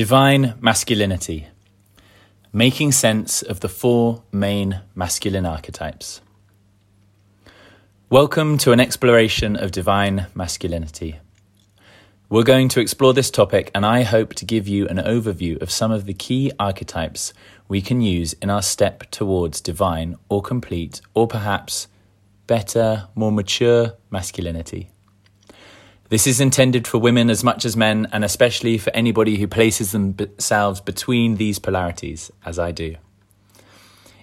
Divine Masculinity Making Sense of the Four Main Masculine Archetypes. Welcome to an exploration of divine masculinity. We're going to explore this topic, and I hope to give you an overview of some of the key archetypes we can use in our step towards divine or complete, or perhaps better, more mature masculinity. This is intended for women as much as men, and especially for anybody who places themselves between these polarities, as I do.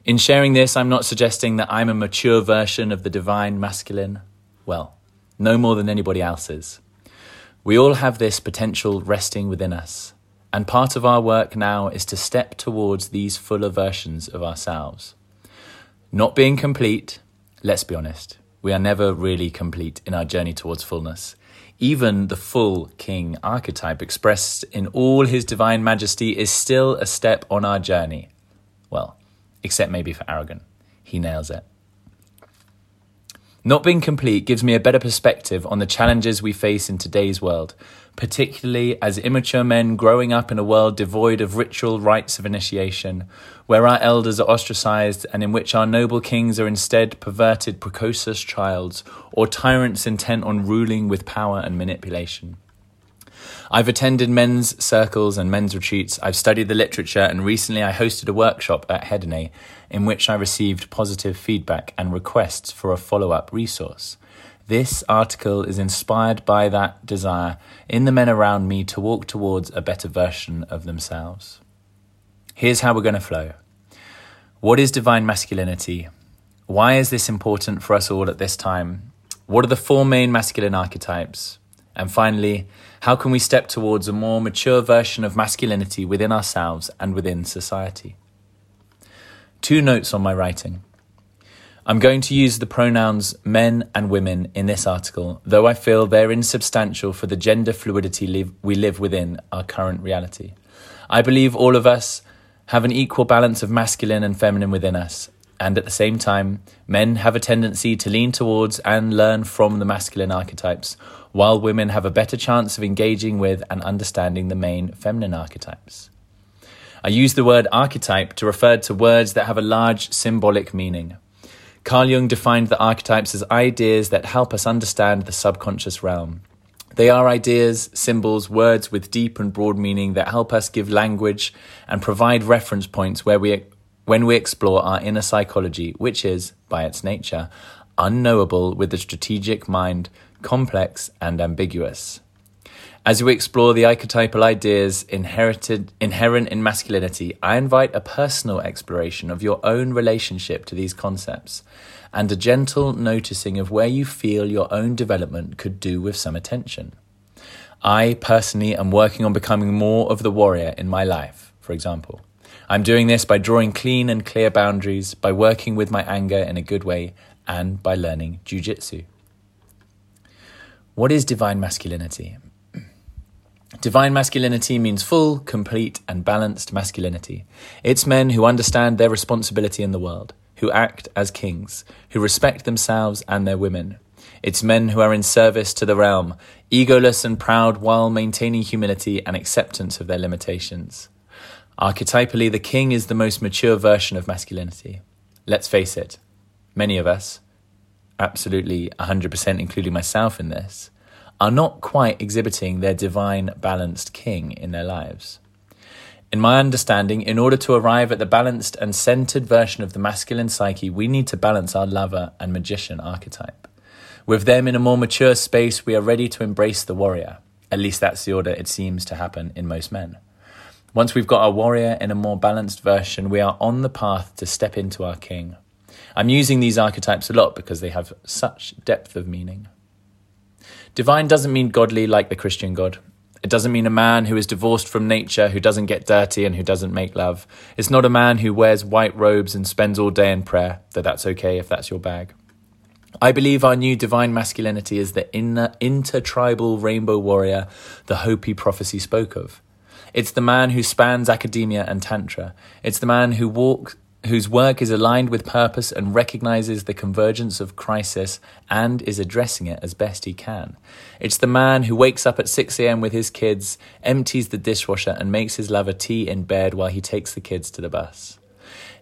In sharing this, I'm not suggesting that I'm a mature version of the divine masculine. Well, no more than anybody else is. We all have this potential resting within us, and part of our work now is to step towards these fuller versions of ourselves. Not being complete, let's be honest, we are never really complete in our journey towards fullness. Even the full king archetype expressed in all his divine majesty is still a step on our journey. Well, except maybe for Aragorn. He nails it. Not being complete gives me a better perspective on the challenges we face in today's world, particularly as immature men growing up in a world devoid of ritual rites of initiation, where our elders are ostracized and in which our noble kings are instead perverted, precocious childs or tyrants intent on ruling with power and manipulation. I've attended men's circles and men's retreats. I've studied the literature, and recently I hosted a workshop at Hedone in which I received positive feedback and requests for a follow up resource. This article is inspired by that desire in the men around me to walk towards a better version of themselves. Here's how we're going to flow. What is divine masculinity? Why is this important for us all at this time? What are the four main masculine archetypes? And finally, how can we step towards a more mature version of masculinity within ourselves and within society? Two notes on my writing. I'm going to use the pronouns men and women in this article, though I feel they're insubstantial for the gender fluidity we live within our current reality. I believe all of us have an equal balance of masculine and feminine within us. And at the same time, men have a tendency to lean towards and learn from the masculine archetypes, while women have a better chance of engaging with and understanding the main feminine archetypes. I use the word archetype to refer to words that have a large symbolic meaning. Carl Jung defined the archetypes as ideas that help us understand the subconscious realm. They are ideas, symbols, words with deep and broad meaning that help us give language and provide reference points where we, when we explore our inner psychology, which is, by its nature, unknowable with the strategic mind, complex and ambiguous. As we explore the archetypal ideas inherited, inherent in masculinity, I invite a personal exploration of your own relationship to these concepts and a gentle noticing of where you feel your own development could do with some attention. I personally am working on becoming more of the warrior in my life, for example. I'm doing this by drawing clean and clear boundaries, by working with my anger in a good way, and by learning jujitsu. What is divine masculinity? Divine masculinity means full, complete, and balanced masculinity. It's men who understand their responsibility in the world who act as kings, who respect themselves and their women. It's men who are in service to the realm, egoless and proud while maintaining humility and acceptance of their limitations. Archetypally, the king is the most mature version of masculinity. Let's face it, many of us, absolutely 100% including myself in this, are not quite exhibiting their divine balanced king in their lives. In my understanding, in order to arrive at the balanced and centered version of the masculine psyche, we need to balance our lover and magician archetype. With them in a more mature space, we are ready to embrace the warrior. At least that's the order it seems to happen in most men. Once we've got our warrior in a more balanced version, we are on the path to step into our king. I'm using these archetypes a lot because they have such depth of meaning. Divine doesn't mean godly like the Christian God. It doesn't mean a man who is divorced from nature, who doesn't get dirty and who doesn't make love. It's not a man who wears white robes and spends all day in prayer, though that's okay if that's your bag. I believe our new divine masculinity is the inner, intertribal rainbow warrior the Hopi prophecy spoke of. It's the man who spans academia and tantra. It's the man who walks whose work is aligned with purpose and recognizes the convergence of crisis and is addressing it as best he can. It's the man who wakes up at 6 a.m. with his kids, empties the dishwasher, and makes his lover tea in bed while he takes the kids to the bus.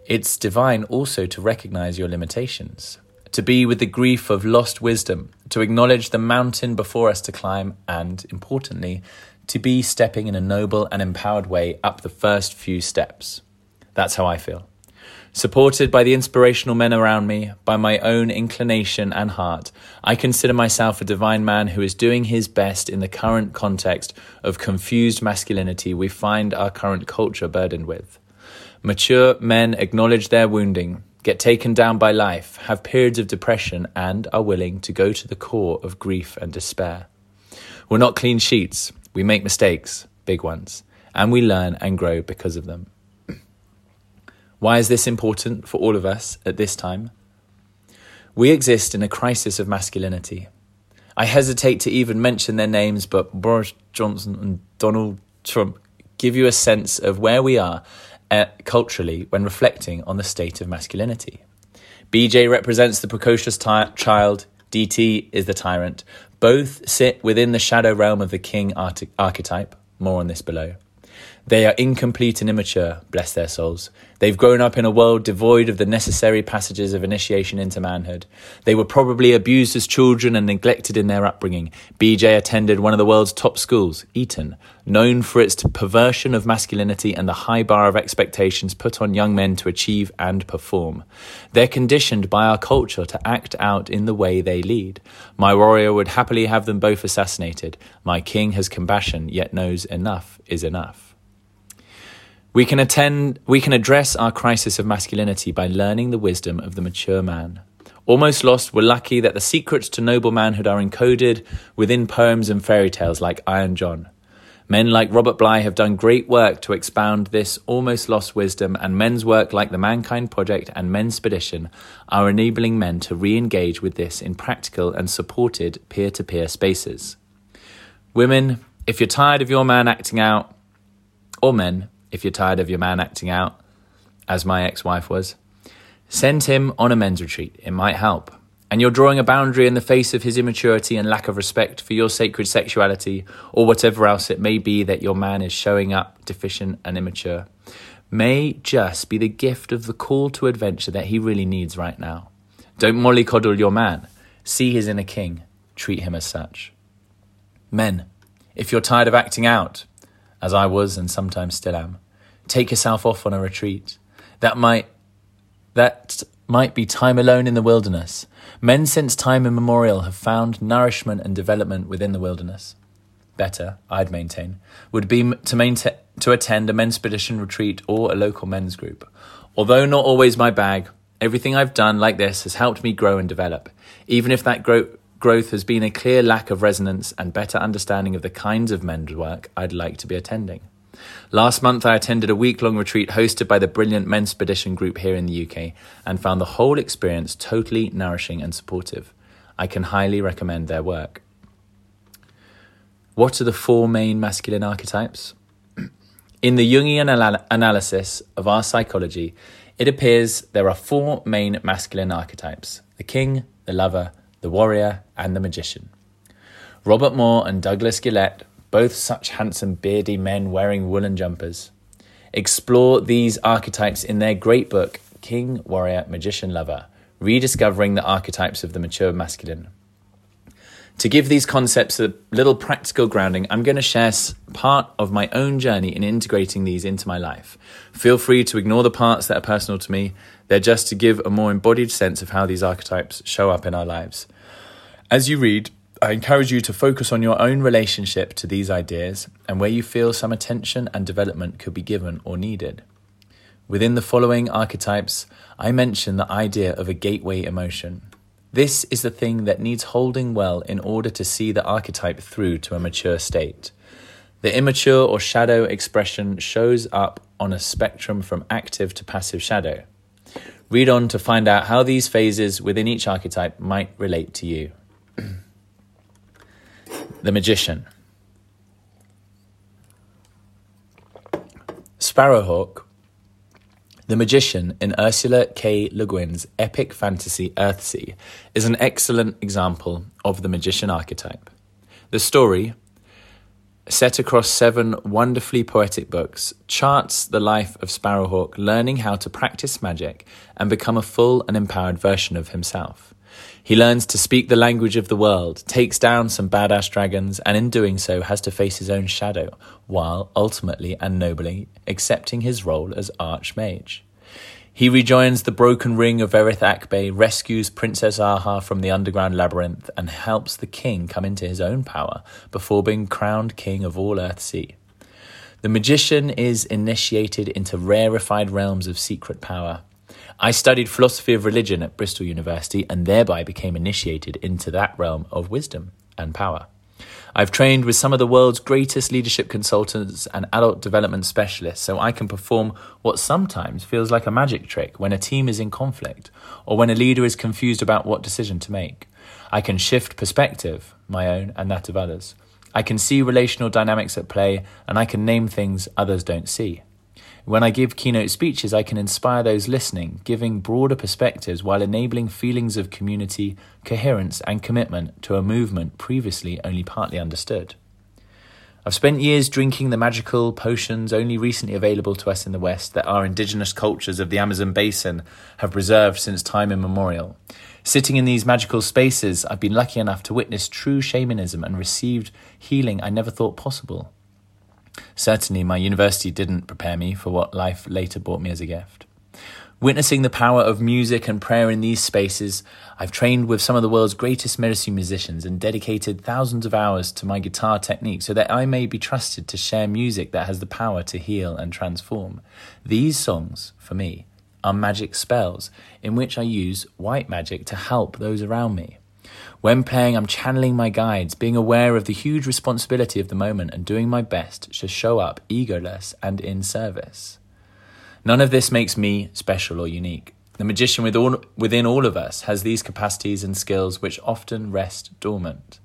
It's divine also to recognize your limitations, to be with the grief of lost wisdom, to acknowledge the mountain before us to climb, and, importantly, to be stepping in a noble and empowered way up the first few steps. That's how I feel. Supported by the inspirational men around me, by my own inclination and heart, I consider myself a divine man who is doing his best in the current context of confused masculinity we find our current culture burdened with. Mature men acknowledge their wounding, get taken down by life, have periods of depression, and are willing to go to the core of grief and despair. We're not clean sheets. We make mistakes, big ones, and we learn and grow because of them. Why is this important for all of us at this time? We exist in a crisis of masculinity. I hesitate to even mention their names, but Boris Johnson and Donald Trump give you a sense of where we are uh, culturally when reflecting on the state of masculinity. BJ represents the precocious ty- child, DT is the tyrant. Both sit within the shadow realm of the king archetype. More on this below. They are incomplete and immature, bless their souls. They've grown up in a world devoid of the necessary passages of initiation into manhood. They were probably abused as children and neglected in their upbringing. BJ attended one of the world's top schools, Eton, known for its perversion of masculinity and the high bar of expectations put on young men to achieve and perform. They're conditioned by our culture to act out in the way they lead. My warrior would happily have them both assassinated. My king has compassion, yet knows enough is enough. We can attend, we can address our crisis of masculinity by learning the wisdom of the mature man. Almost Lost were lucky that the secrets to noble manhood are encoded within poems and fairy tales like Iron John. Men like Robert Bly have done great work to expound this almost lost wisdom, and men's work like the Mankind Project and Men's Expedition are enabling men to re engage with this in practical and supported peer to peer spaces. Women, if you're tired of your man acting out, or men, if you're tired of your man acting out, as my ex wife was. Send him on a men's retreat, it might help. And you're drawing a boundary in the face of his immaturity and lack of respect for your sacred sexuality, or whatever else it may be that your man is showing up deficient and immature, may just be the gift of the call to adventure that he really needs right now. Don't mollycoddle your man. See his inner king. Treat him as such. Men, if you're tired of acting out, as I was and sometimes still am, take yourself off on a retreat. That might that might be time alone in the wilderness. Men since time immemorial have found nourishment and development within the wilderness. Better, I'd maintain, would be to maintain to attend a men's expedition retreat or a local men's group. Although not always my bag, everything I've done like this has helped me grow and develop, even if that grow, growth has been a clear lack of resonance and better understanding of the kinds of men's work I'd like to be attending. Last month, I attended a week long retreat hosted by the brilliant Men's Expedition group here in the UK and found the whole experience totally nourishing and supportive. I can highly recommend their work. What are the four main masculine archetypes? In the Jungian anal- analysis of our psychology, it appears there are four main masculine archetypes the king, the lover, the warrior, and the magician. Robert Moore and Douglas Gillette both such handsome, beardy men wearing woolen jumpers. Explore these archetypes in their great book, King, Warrior, Magician, Lover Rediscovering the Archetypes of the Mature Masculine. To give these concepts a little practical grounding, I'm going to share part of my own journey in integrating these into my life. Feel free to ignore the parts that are personal to me, they're just to give a more embodied sense of how these archetypes show up in our lives. As you read, I encourage you to focus on your own relationship to these ideas and where you feel some attention and development could be given or needed. Within the following archetypes, I mention the idea of a gateway emotion. This is the thing that needs holding well in order to see the archetype through to a mature state. The immature or shadow expression shows up on a spectrum from active to passive shadow. Read on to find out how these phases within each archetype might relate to you. The Magician. Sparrowhawk The Magician in Ursula K. Le Guin's epic fantasy Earthsea is an excellent example of the magician archetype. The story, set across seven wonderfully poetic books, charts the life of Sparrowhawk learning how to practice magic and become a full and empowered version of himself. He learns to speak the language of the world, takes down some badass dragons, and in doing so has to face his own shadow, while ultimately and nobly accepting his role as Archmage. He rejoins the broken ring of Erreth-Akbe, rescues Princess Arha from the underground labyrinth, and helps the king come into his own power before being crowned king of all Earthsea. The magician is initiated into rarefied realms of secret power, I studied philosophy of religion at Bristol University and thereby became initiated into that realm of wisdom and power. I've trained with some of the world's greatest leadership consultants and adult development specialists, so I can perform what sometimes feels like a magic trick when a team is in conflict or when a leader is confused about what decision to make. I can shift perspective, my own and that of others. I can see relational dynamics at play, and I can name things others don't see. When I give keynote speeches, I can inspire those listening, giving broader perspectives while enabling feelings of community, coherence, and commitment to a movement previously only partly understood. I've spent years drinking the magical potions only recently available to us in the West that our indigenous cultures of the Amazon basin have preserved since time immemorial. Sitting in these magical spaces, I've been lucky enough to witness true shamanism and received healing I never thought possible. Certainly, my university didn't prepare me for what life later brought me as a gift. Witnessing the power of music and prayer in these spaces, I've trained with some of the world's greatest Mersey musicians and dedicated thousands of hours to my guitar technique so that I may be trusted to share music that has the power to heal and transform. These songs, for me, are magic spells in which I use white magic to help those around me. When playing, I'm channeling my guides, being aware of the huge responsibility of the moment and doing my best to show up egoless and in service. None of this makes me special or unique. The magician within all of us has these capacities and skills which often rest dormant.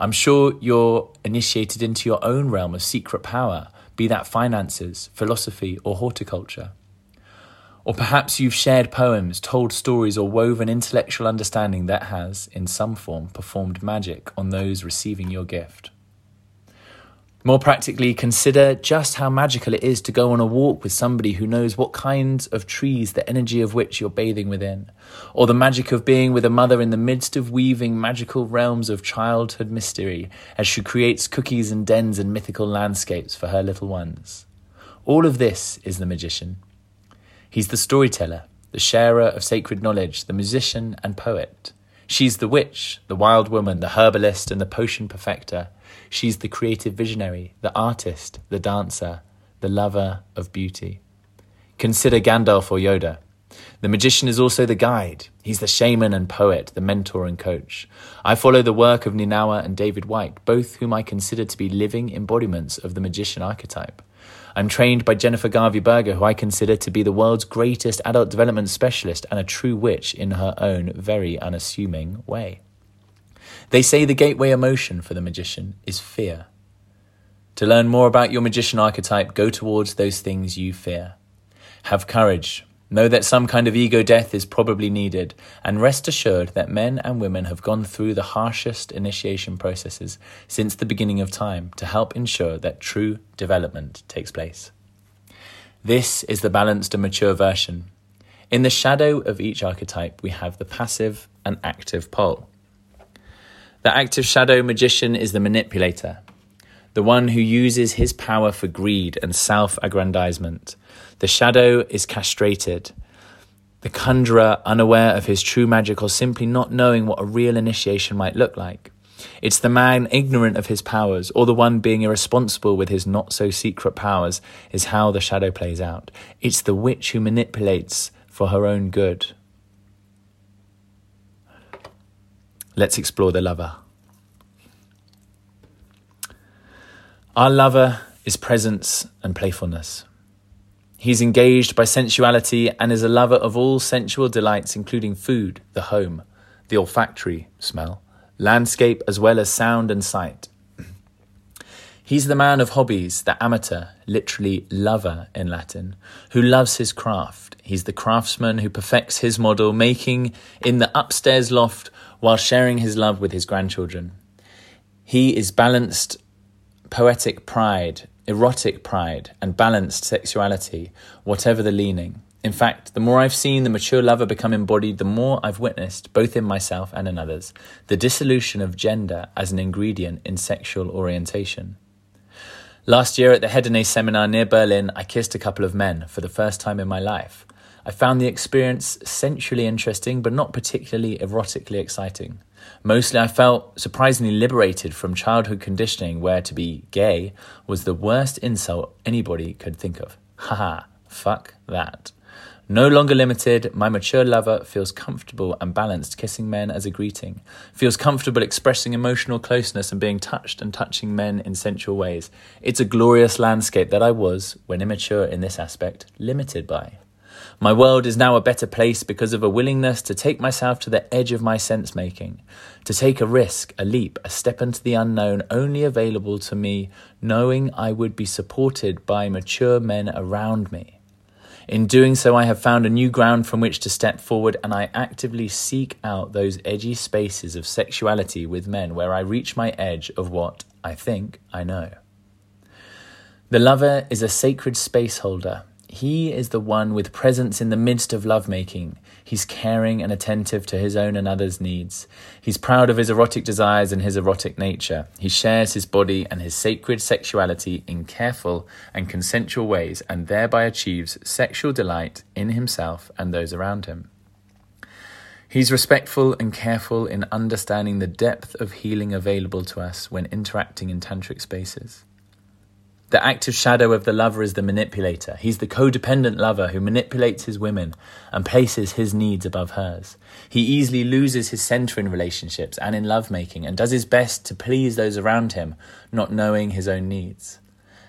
I'm sure you're initiated into your own realm of secret power, be that finances, philosophy, or horticulture. Or perhaps you've shared poems, told stories, or woven intellectual understanding that has, in some form, performed magic on those receiving your gift. More practically, consider just how magical it is to go on a walk with somebody who knows what kinds of trees, the energy of which you're bathing within, or the magic of being with a mother in the midst of weaving magical realms of childhood mystery as she creates cookies and dens and mythical landscapes for her little ones. All of this is the magician. He's the storyteller, the sharer of sacred knowledge, the musician and poet. She's the witch, the wild woman, the herbalist, and the potion perfecter. She's the creative visionary, the artist, the dancer, the lover of beauty. Consider Gandalf or Yoda. The magician is also the guide. He's the shaman and poet, the mentor and coach. I follow the work of Ninawa and David Whyte, both whom I consider to be living embodiments of the magician archetype. I'm trained by Jennifer Garvey Berger, who I consider to be the world's greatest adult development specialist and a true witch in her own very unassuming way. They say the gateway emotion for the magician is fear. To learn more about your magician archetype, go towards those things you fear. Have courage, Know that some kind of ego death is probably needed, and rest assured that men and women have gone through the harshest initiation processes since the beginning of time to help ensure that true development takes place. This is the balanced and mature version. In the shadow of each archetype, we have the passive and active pole. The active shadow magician is the manipulator, the one who uses his power for greed and self aggrandizement the shadow is castrated. The conjurer, unaware of his true magic or simply not knowing what a real initiation might look like. It's the man ignorant of his powers, or the one being irresponsible with his not so secret powers, is how the shadow plays out. It's the witch who manipulates for her own good. Let's explore the lover. Our lover is presence and playfulness. He's engaged by sensuality and is a lover of all sensual delights, including food, the home, the olfactory smell, landscape, as well as sound and sight. He's the man of hobbies, the amateur, literally lover in Latin, who loves his craft. He's the craftsman who perfects his model, making in the upstairs loft while sharing his love with his grandchildren. He is balanced poetic pride, erotic pride, and balanced sexuality, whatever the leaning. In fact, the more I've seen the mature lover become embodied, the more I've witnessed, both in myself and in others, the dissolution of gender as an ingredient in sexual orientation. Last year at the Hedone seminar near Berlin, I kissed a couple of men for the first time in my life. I found the experience sensually interesting, but not particularly erotically exciting. Mostly, I felt surprisingly liberated from childhood conditioning where to be gay was the worst insult anybody could think of. Haha, fuck that. No longer limited, my mature lover feels comfortable and balanced kissing men as a greeting, feels comfortable expressing emotional closeness and being touched and touching men in sensual ways. It's a glorious landscape that I was, when immature in this aspect, limited by. My world is now a better place because of a willingness to take myself to the edge of my sense making, to take a risk, a leap, a step into the unknown only available to me, knowing I would be supported by mature men around me. In doing so, I have found a new ground from which to step forward, and I actively seek out those edgy spaces of sexuality with men where I reach my edge of what I think I know. The lover is a sacred space holder. He is the one with presence in the midst of lovemaking. He's caring and attentive to his own and others' needs. He's proud of his erotic desires and his erotic nature. He shares his body and his sacred sexuality in careful and consensual ways and thereby achieves sexual delight in himself and those around him. He's respectful and careful in understanding the depth of healing available to us when interacting in tantric spaces. The active shadow of the lover is the manipulator. He's the codependent lover who manipulates his women and places his needs above hers. He easily loses his center in relationships and in lovemaking and does his best to please those around him, not knowing his own needs.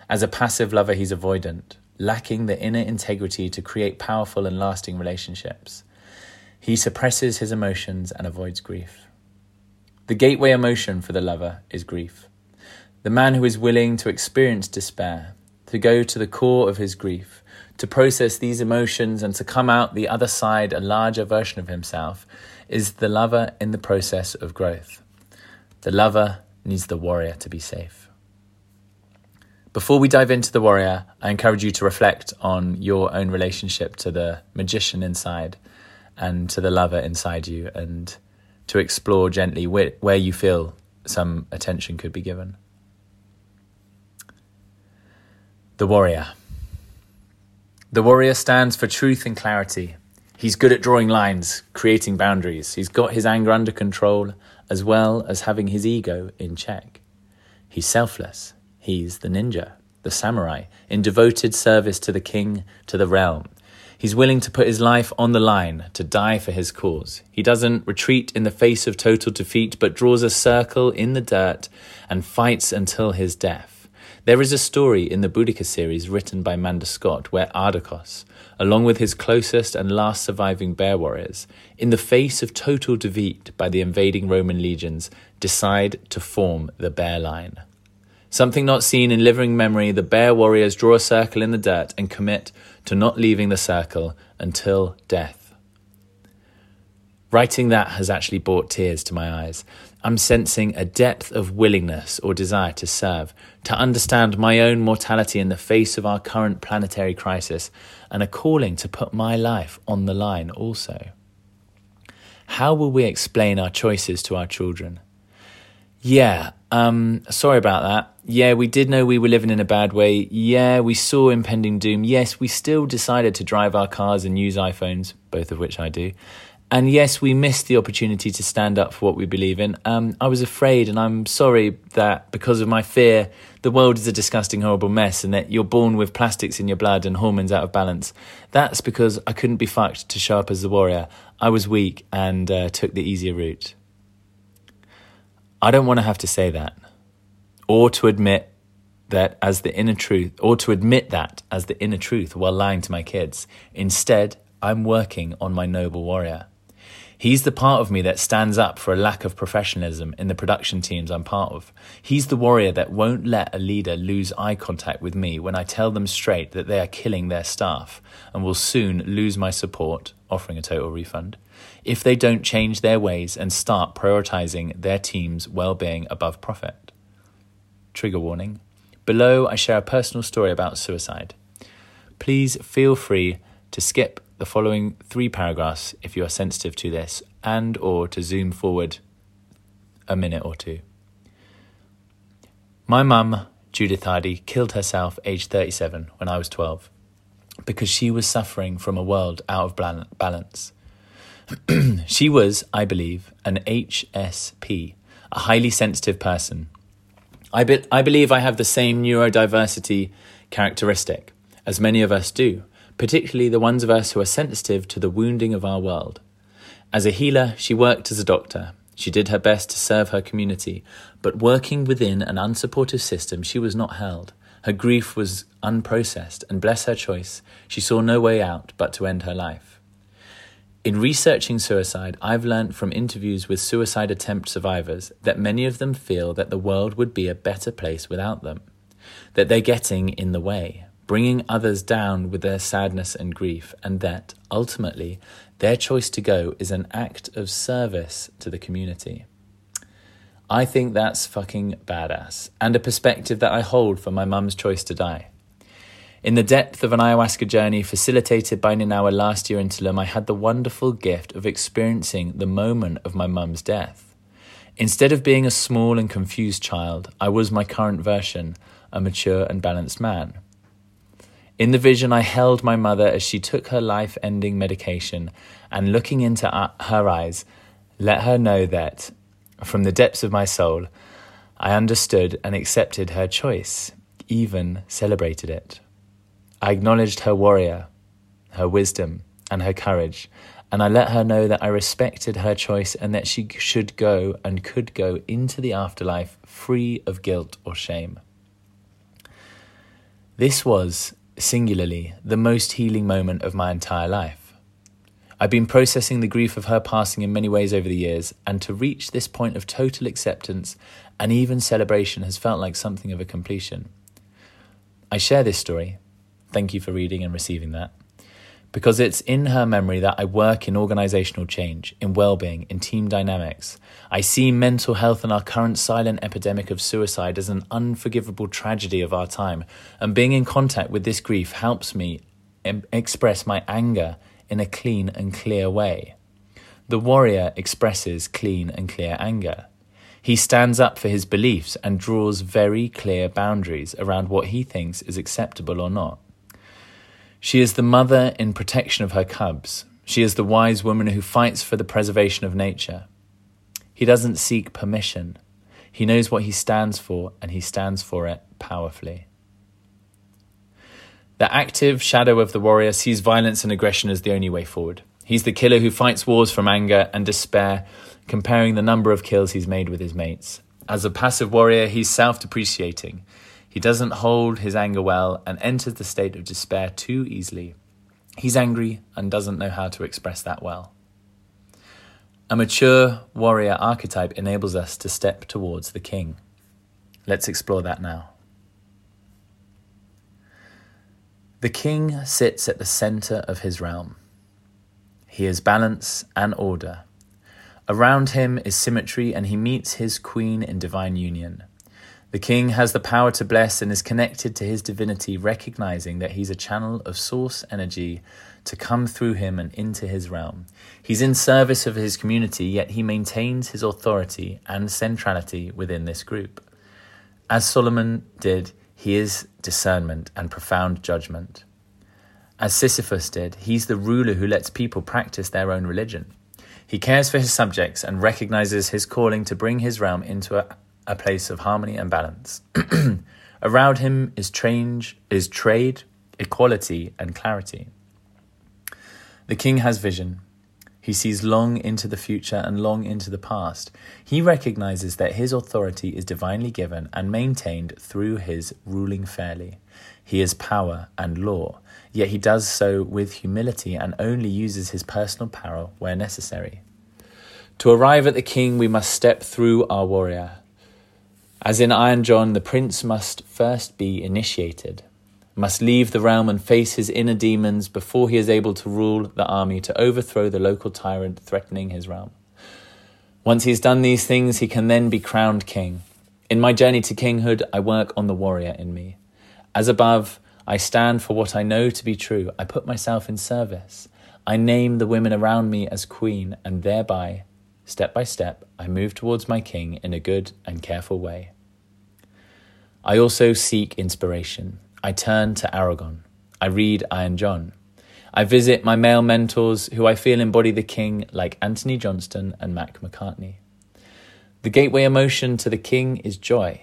As a passive lover, he's avoidant, lacking the inner integrity to create powerful and lasting relationships. He suppresses his emotions and avoids grief. The gateway emotion for the lover is grief. The man who is willing to experience despair, to go to the core of his grief, to process these emotions and to come out the other side a larger version of himself, is the lover in the process of growth. The lover needs the warrior to be safe. Before we dive into the warrior, I encourage you to reflect on your own relationship to the magician inside and to the lover inside you and to explore gently where, where you feel some attention could be given. The Warrior. The Warrior stands for truth and clarity. He's good at drawing lines, creating boundaries. He's got his anger under control, as well as having his ego in check. He's selfless. He's the ninja, the samurai, in devoted service to the king, to the realm. He's willing to put his life on the line, to die for his cause. He doesn't retreat in the face of total defeat, but draws a circle in the dirt and fights until his death. There is a story in the Boudica series written by Manda Scott where Ardacos, along with his closest and last surviving bear warriors, in the face of total defeat by the invading Roman legions, decide to form the bear line. Something not seen in living memory, the bear warriors draw a circle in the dirt and commit to not leaving the circle until death. Writing that has actually brought tears to my eyes. I'm sensing a depth of willingness or desire to serve, to understand my own mortality in the face of our current planetary crisis, and a calling to put my life on the line also. How will we explain our choices to our children? Yeah, um, sorry about that. Yeah, we did know we were living in a bad way. Yeah, we saw impending doom. Yes, we still decided to drive our cars and use iPhones, both of which I do. And yes, we missed the opportunity to stand up for what we believe in. Um, I was afraid, and I'm sorry that because of my fear, the world is a disgusting, horrible mess, and that you're born with plastics in your blood and hormones out of balance. That's because I couldn't be fucked to show up as the warrior. I was weak and uh, took the easier route. I don't want to have to say that, or to admit that as the inner truth, or to admit that as the inner truth while lying to my kids. Instead, I'm working on my noble warrior. He's the part of me that stands up for a lack of professionalism in the production teams I'm part of. He's the warrior that won't let a leader lose eye contact with me when I tell them straight that they are killing their staff and will soon lose my support, offering a total refund, if they don't change their ways and start prioritizing their team's well being above profit. Trigger warning. Below, I share a personal story about suicide. Please feel free to skip the following three paragraphs if you are sensitive to this and or to zoom forward a minute or two. My mum, Judith Hardy, killed herself aged 37 when I was 12 because she was suffering from a world out of balance. she was, I believe, an HSP, a highly sensitive person. I, be- I believe I have the same neurodiversity characteristic as many of us do particularly the ones of us who are sensitive to the wounding of our world. As a healer, she worked as a doctor. She did her best to serve her community, but working within an unsupportive system, she was not held. Her grief was unprocessed, and bless her choice, she saw no way out but to end her life. In researching suicide, I've learnt from interviews with suicide attempt survivors that many of them feel that the world would be a better place without them, that they're getting in the way, bringing others down with their sadness and grief, and that, ultimately, their choice to go is an act of service to the community. I think that's fucking badass, and a perspective that I hold for my mum's choice to die. In the depth of an ayahuasca journey facilitated by Ninawa last year in Tulum, I had the wonderful gift of experiencing the moment of my mum's death. Instead of being a small and confused child, I was my current version, a mature and balanced man. In the vision, I held my mother as she took her life ending medication and looking into her eyes, let her know that, from the depths of my soul, I understood and accepted her choice, even celebrated it. I acknowledged her warrior, her wisdom, and her courage, and I let her know that I respected her choice and that she should go and could go into the afterlife free of guilt or shame. This was singularly, the most healing moment of my entire life. I've been processing the grief of her passing in many ways over the years, and to reach this point of total acceptance and even celebration has felt like something of a completion. I share this story. Thank you for reading and receiving that because it's in her memory that I work in organizational change, in well being, in team dynamics. I see mental health and our current silent epidemic of suicide as an unforgivable tragedy of our time, and being in contact with this grief helps me express my anger in a clean and clear way. The warrior expresses clean and clear anger. He stands up for his beliefs and draws very clear boundaries around what he thinks is acceptable or not. She is the mother in protection of her cubs. She is the wise woman who fights for the preservation of nature. He doesn't seek permission. He knows what he stands for, and he stands for it powerfully. The active shadow of the warrior sees violence and aggression as the only way forward. He's the killer who fights wars from anger and despair, comparing the number of kills he's made with his mates. As a passive warrior, he's self depreciating. He doesn't hold his anger well and enters the state of despair too easily. He's angry and doesn't know how to express that well. A mature warrior archetype enables us to step towards the king. Let's explore that now. The king sits at the center of his realm. He is balance and order. Around him is symmetry, and he meets his queen in divine union. The king has the power to bless and is connected to his divinity, recognizing that he's a channel of source energy to come through him and into his realm. He's in service of his community, yet he maintains his authority and centrality within this group. As Solomon did, he is discernment and profound judgment. As Sisyphus did, he's the ruler who lets people practice their own religion. He cares for his subjects and recognizes his calling to bring his realm into a a place of harmony and balance. Around him is, change, is trade, equality, and clarity. The king has vision. He sees long into the future and long into the past. He recognizes that his authority is divinely given and maintained through his ruling fairly. He is power and law, yet he does so with humility and only uses his personal power where necessary. To arrive at the king, we must step through our warrior. As in Iron John, the prince must first be initiated, must leave the realm and face his inner demons before he is able to rule the army to overthrow the local tyrant threatening his realm. Once he's done these things, he can then be crowned king. In my journey to kinghood, I work on the warrior in me. As above, I stand for what I know to be true. I put myself in service. I name the women around me as queen, and thereby Step by step, I move towards my king in a good and careful way. I also seek inspiration. I turn to Aragorn. I read Iron John. I visit my male mentors who I feel embody the king, like Anthony Johnston and Mac Macartney. The gateway emotion to the king is joy.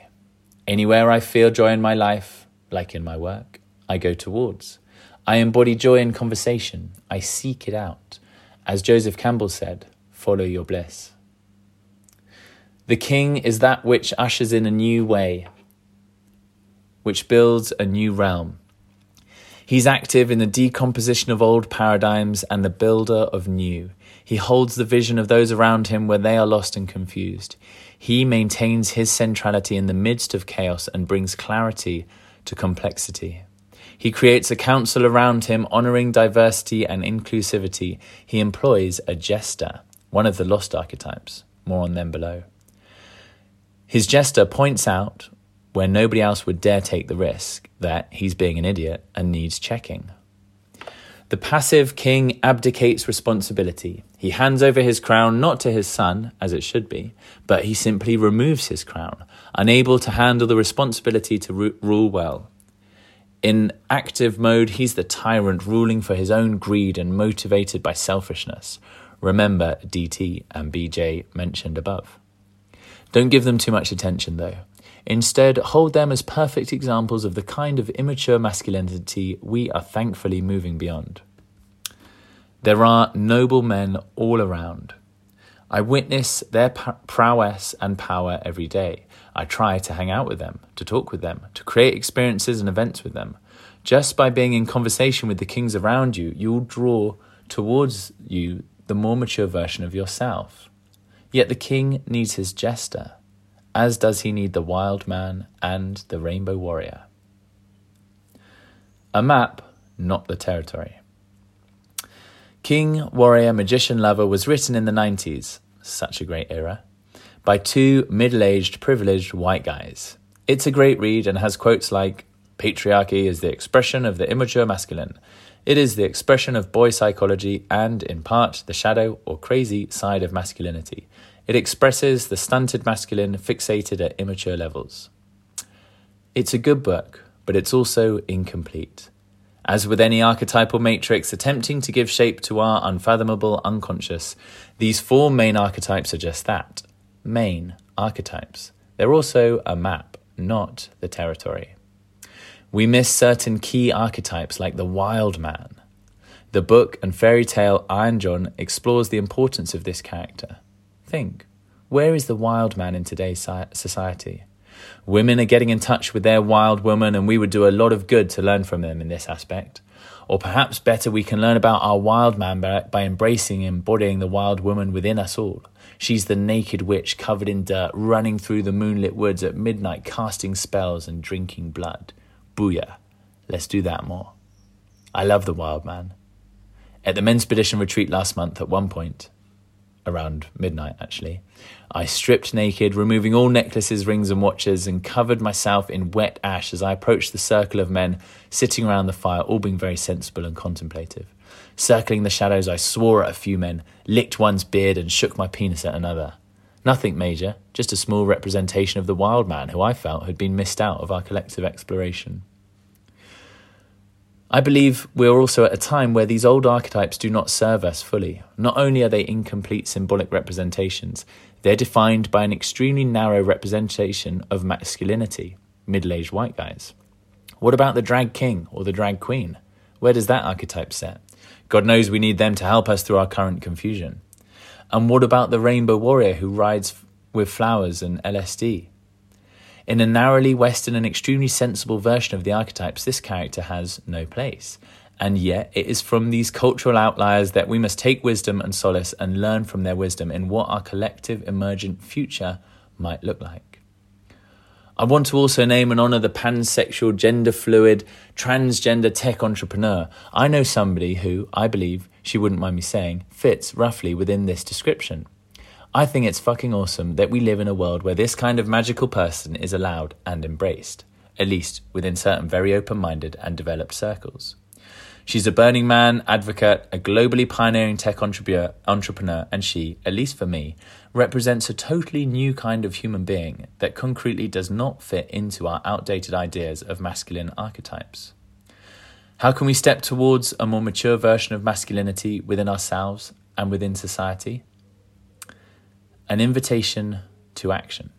Anywhere I feel joy in my life, like in my work, I go towards. I embody joy in conversation. I seek it out. As Joseph Campbell said, follow your bliss. The king is that which ushers in a new way, which builds a new realm. He's active in the decomposition of old paradigms and the builder of new. He holds the vision of those around him where they are lost and confused. He maintains his centrality in the midst of chaos and brings clarity to complexity. He creates a council around him, honoring diversity and inclusivity. He employs a jester one of the lost archetypes. More on them below. His jester points out, where nobody else would dare take the risk, that he's being an idiot and needs checking. The passive king abdicates responsibility. He hands over his crown not to his son, as it should be, but he simply removes his crown, unable to handle the responsibility to ru- rule well. In active mode, he's the tyrant ruling for his own greed and motivated by selfishness, Remember DT and BJ mentioned above. Don't give them too much attention though. Instead, hold them as perfect examples of the kind of immature masculinity we are thankfully moving beyond. There are noble men all around. I witness their prowess and power every day. I try to hang out with them, to talk with them, to create experiences and events with them. Just by being in conversation with the kings around you, you'll draw towards you the more mature version of yourself. Yet the king needs his jester, as does he need the wild man and the rainbow warrior. A map, not the territory. King, Warrior, Magician, Lover was written in the 90s, such a great era, by two middle aged, privileged white guys. It's a great read and has quotes like Patriarchy is the expression of the immature masculine, it is the expression of boy psychology and, in part, the shadow or crazy side of masculinity. It expresses the stunted masculine fixated at immature levels. It's a good book, but it's also incomplete. As with any archetypal matrix attempting to give shape to our unfathomable unconscious, these four main archetypes are just that main archetypes. They're also a map, not the territory. We miss certain key archetypes like the wild man. The book and fairy tale Iron John explores the importance of this character. Think where is the wild man in today's society? Women are getting in touch with their wild woman, and we would do a lot of good to learn from them in this aspect. Or perhaps better, we can learn about our wild man by, embracing and embodying the wild woman within us all. She's the naked witch covered in dirt, running through the moonlit woods at midnight, casting spells and drinking blood. Booyah. Let's do that more. I love the wild man. At the men's expedition retreat last month, at one point, around midnight actually, I stripped naked, removing all necklaces, rings, and watches, and covered myself in wet ash as I approached the circle of men sitting around the fire, all being very sensible and contemplative. Circling the shadows, I swore at a few men, licked one's beard, and shook my penis at another. Nothing major, just a small representation of the wild man who I felt had been missed out of our collective exploration. I believe we are also at a time where these old archetypes do not serve us fully. Not only are they incomplete symbolic representations, they're defined by an extremely narrow representation of masculinity, middle aged white guys. What about the drag king or the drag queen? Where does that archetype set? God knows we need them to help us through our current confusion. And what about the rainbow warrior who rides with flowers and LSD? In a narrowly Western and extremely sensible version of the archetypes, this character has no place. And yet, it is from these cultural outliers that we must take wisdom and solace and learn from their wisdom in what our collective emergent future might look like. I want to also name and honor the pansexual, gender fluid, transgender tech entrepreneur. I know somebody who, I believe, she wouldn't mind me saying, fits roughly within this description. I think it's fucking awesome that we live in a world where this kind of magical person is allowed and embraced, at least within certain very open minded and developed circles. She's a Burning Man advocate, a globally pioneering tech entrepreneur, and she, at least for me, represents a totally new kind of human being that concretely does not fit into our outdated ideas of masculine archetypes. How can we step towards a more mature version of masculinity within ourselves and within society? an invitation to action.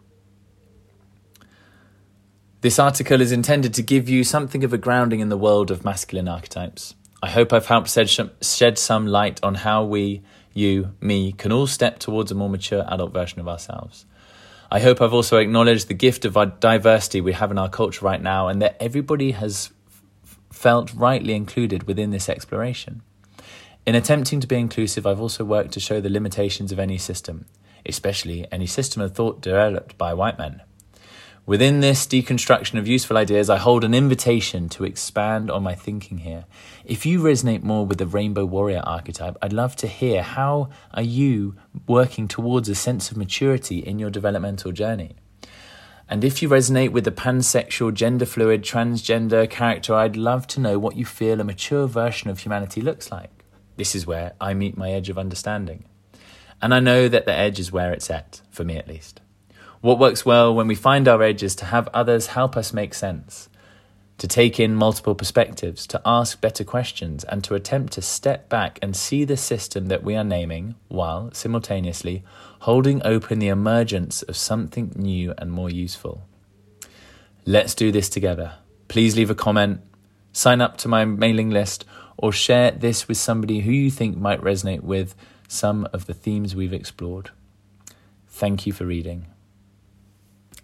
This article is intended to give you something of a grounding in the world of masculine archetypes. I hope I've helped shed some light on how we, you, me, can all step towards a more mature adult version of ourselves. I hope I've also acknowledged the gift of our diversity we have in our culture right now and that everybody has f- felt rightly included within this exploration. In attempting to be inclusive, I've also worked to show the limitations of any system especially any system of thought developed by white men. Within this deconstruction of useful ideas, I hold an invitation to expand on my thinking here. If you resonate more with the rainbow warrior archetype, I'd love to hear how are you working towards a sense of maturity in your developmental journey? And if you resonate with the pansexual, gender fluid, transgender character, I'd love to know what you feel a mature version of humanity looks like. This is where I meet my edge of understanding. And I know that the edge is where it's at, for me at least. What works well when we find our edge is to have others help us make sense, to take in multiple perspectives, to ask better questions, and to attempt to step back and see the system that we are naming while simultaneously holding open the emergence of something new and more useful. Let's do this together. Please leave a comment, sign up to my mailing list, or share this with somebody who you think might resonate with some of the themes we've explored. Thank you for reading,